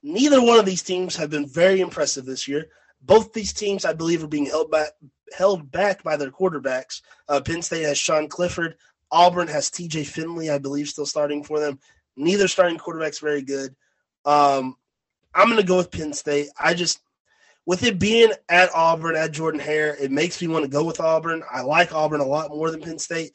Speaker 2: Neither one of these teams have been very impressive this year. Both these teams, I believe, are being held back held back by their quarterbacks. Uh, Penn State has Sean Clifford. Auburn has TJ Finley, I believe, still starting for them. Neither starting quarterback's very good. Um, I'm going to go with Penn State. I just, with it being at Auburn, at Jordan Hare, it makes me want to go with Auburn. I like Auburn a lot more than Penn State.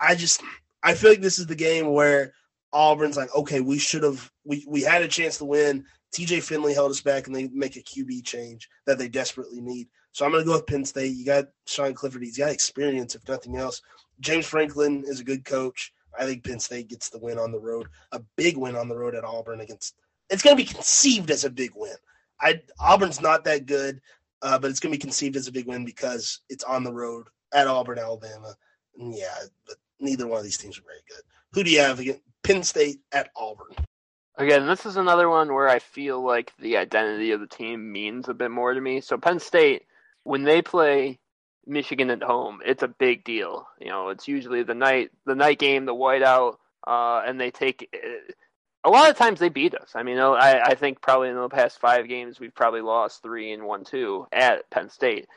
Speaker 2: I just, I feel like this is the game where Auburn's like, okay, we should have, we, we had a chance to win. TJ Finley held us back, and they make a QB change that they desperately need. So I'm going to go with Penn State. You got Sean Clifford. He's got experience, if nothing else. James Franklin is a good coach. I think Penn State gets the win on the road, a big win on the road at Auburn against. It's going to be conceived as a big win. I Auburn's not that good, uh, but it's going to be conceived as a big win because it's on the road at Auburn, Alabama. And yeah, but neither one of these teams are very good. Who do you have again? Penn State at Auburn.
Speaker 1: Again, this is another one where I feel like the identity of the team means a bit more to me. So Penn State, when they play Michigan at home, it's a big deal. You know, it's usually the night the night game, the whiteout, uh, and they take. Uh, a lot of times they beat us. I mean, I, I think probably in the past five games we've probably lost three and one two at Penn State.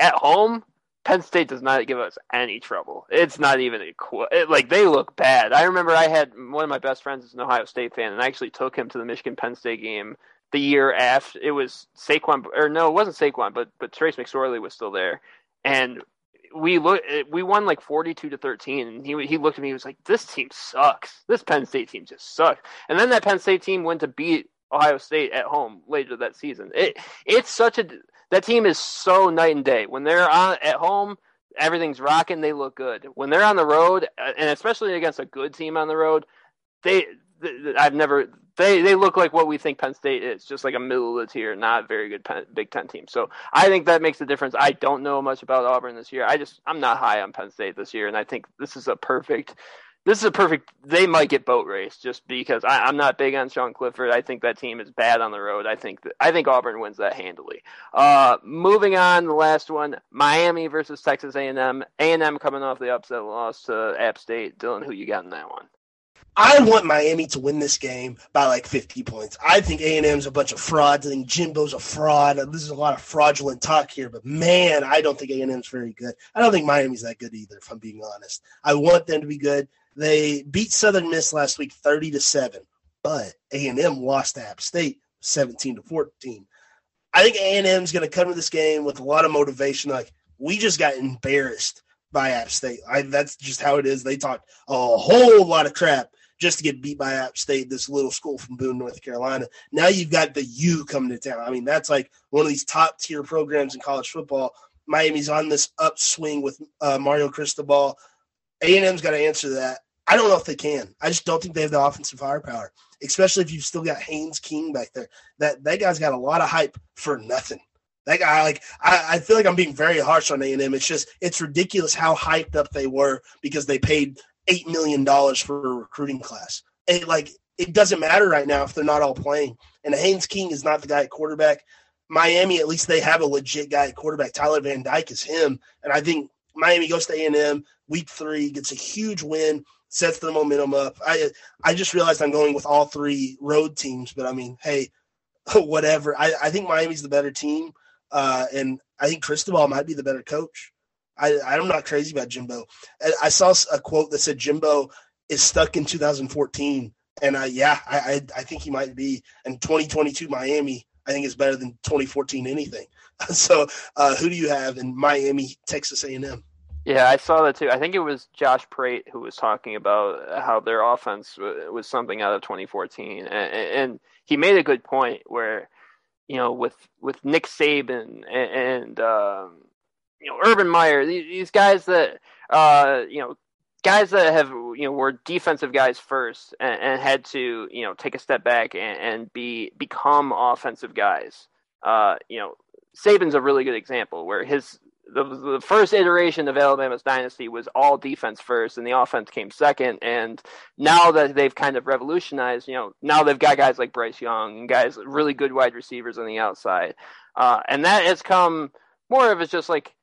Speaker 1: At home, Penn State does not give us any trouble. It's not even a, like they look bad. I remember I had one of my best friends is an Ohio State fan, and I actually took him to the Michigan Penn State game the year after it was Saquon or no, it wasn't Saquon, but but Trace McSorley was still there, and we look we won like 42 to 13 and he he looked at me he was like this team sucks. This Penn State team just sucks. And then that Penn State team went to beat Ohio State at home later that season. It it's such a that team is so night and day. When they're on at home everything's rocking they look good. When they're on the road uh, and especially against a good team on the road they I've never they they look like what we think Penn State is, just like a middle of the tier, not very good Penn, Big Ten team. So I think that makes a difference. I don't know much about Auburn this year. I just I'm not high on Penn State this year, and I think this is a perfect. This is a perfect. They might get boat race just because I, am not big on Sean Clifford. I think that team is bad on the road. I think that, I think Auburn wins that handily. Uh, moving on, the last one: Miami versus Texas A&M. A&M coming off the upset loss to App State. Dylan, who you got in that one?
Speaker 2: I want Miami to win this game by like 50 points. I think A&M's a bunch of frauds. I think Jimbo's a fraud. This is a lot of fraudulent talk here, but man, I don't think A&M's very good. I don't think Miami's that good either, if I'm being honest. I want them to be good. They beat Southern Miss last week 30 to 7, but A&M lost to App State 17 to 14. I think A&M's going to come to this game with a lot of motivation like we just got embarrassed by App State. I, that's just how it is. They talked a whole lot of crap just to get beat by App State, this little school from Boone, North Carolina. Now you've got the U coming to town. I mean, that's like one of these top tier programs in college football. Miami's on this upswing with uh, Mario Cristobal. A&M's got to answer that. I don't know if they can. I just don't think they have the offensive firepower, especially if you've still got Haynes King back there. That that guy's got a lot of hype for nothing. That guy, like, I, I feel like I'm being very harsh on A&M. It's just, it's ridiculous how hyped up they were because they paid eight million dollars for a recruiting class. It, like it doesn't matter right now if they're not all playing. And Haynes King is not the guy at quarterback. Miami, at least they have a legit guy at quarterback. Tyler Van Dyke is him, and I think Miami goes to A and M week three, gets a huge win, sets the momentum up. I I just realized I'm going with all three road teams, but I mean, hey, whatever. I, I think Miami's the better team, uh, and I think Cristobal might be the better coach. I, I'm not crazy about Jimbo. I, I saw a quote that said Jimbo is stuck in 2014, and I, yeah, I, I, I think he might be. And 2022 Miami, I think is better than 2014 anything. so, uh, who do you have in Miami, Texas A&M?
Speaker 1: Yeah, I saw that too. I think it was Josh Pate who was talking about how their offense was something out of 2014, and, and he made a good point where, you know, with with Nick Saban and, and um, you know Urban Meyer, these these guys that uh, you know guys that have you know were defensive guys first and, and had to you know take a step back and, and be become offensive guys. Uh, you know, Saban's a really good example where his the, the first iteration of Alabama's dynasty was all defense first, and the offense came second. And now that they've kind of revolutionized, you know, now they've got guys like Bryce Young, and guys really good wide receivers on the outside, uh, and that has come more of it's just like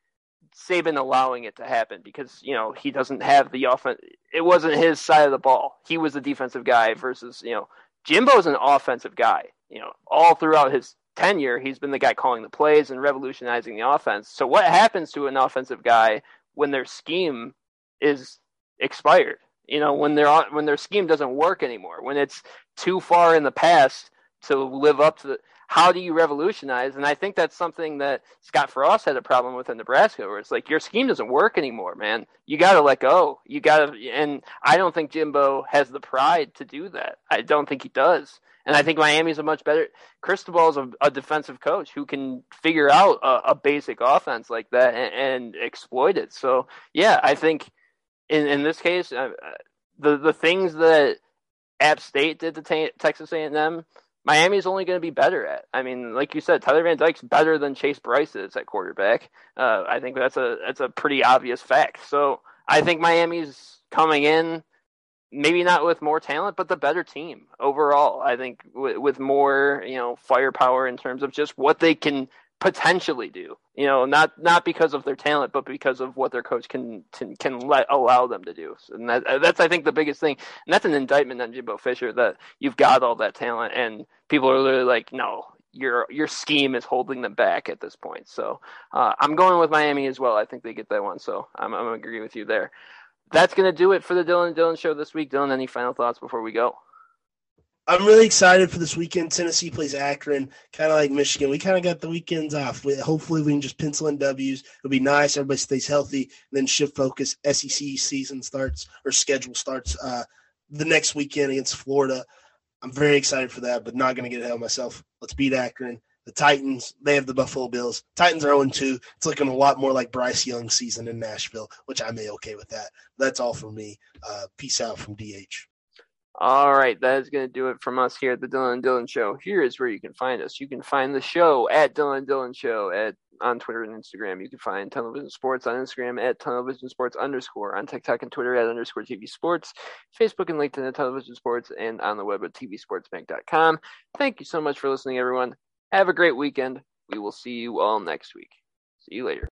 Speaker 1: Saban allowing it to happen because you know he doesn't have the offense. It wasn't his side of the ball. He was the defensive guy versus you know Jimbo's an offensive guy. You know all throughout his tenure, he's been the guy calling the plays and revolutionizing the offense. So what happens to an offensive guy when their scheme is expired? You know when their when their scheme doesn't work anymore, when it's too far in the past to live up to the how do you revolutionize? And I think that's something that Scott Frost had a problem with in Nebraska, where it's like your scheme doesn't work anymore, man. You got to let go. You got to, and I don't think Jimbo has the pride to do that. I don't think he does. And I think Miami's a much better. Cristobal is a, a defensive coach who can figure out a, a basic offense like that and, and, exploit it. So yeah, I think in in this case, uh, the the things that App State did to t- Texas A&M Miami is only going to be better at. I mean, like you said, Tyler Van Dyke's better than Chase Brice is at quarterback. Uh, I think that's a that's a pretty obvious fact. So I think Miami's coming in, maybe not with more talent, but the better team overall. I think with, with more you know firepower in terms of just what they can potentially do. You know, not not because of their talent, but because of what their coach can can, can let allow them to do. And that, that's I think the biggest thing, and that's an indictment on Jimbo Fisher that you've got all that talent, and people are literally like, no, your your scheme is holding them back at this point. So uh, I'm going with Miami as well. I think they get that one. So I'm I'm agree with you there. That's gonna do it for the Dylan Dylan show this week. Dylan, any final thoughts before we go?
Speaker 2: I'm really excited for this weekend. Tennessee plays Akron, kind of like Michigan. We kind of got the weekends off. We, hopefully, we can just pencil in W's. It'll be nice. Everybody stays healthy. and Then shift focus. SEC season starts or schedule starts uh, the next weekend against Florida. I'm very excited for that, but not going to get ahead of myself. Let's beat Akron. The Titans, they have the Buffalo Bills. Titans are 0 2. It's looking a lot more like Bryce Young season in Nashville, which I may okay with that. That's all for me. Uh, peace out from DH.
Speaker 1: All right, that is going to do it from us here at the Dylan and Dylan Show. Here is where you can find us. You can find the show at Dylan and Dylan Show at on Twitter and Instagram. You can find Television Sports on Instagram at Television Sports underscore, on TikTok and Twitter at underscore TV Sports, Facebook and LinkedIn at Television Sports, and on the web at TVSportsBank.com. Thank you so much for listening, everyone. Have a great weekend. We will see you all next week. See you later.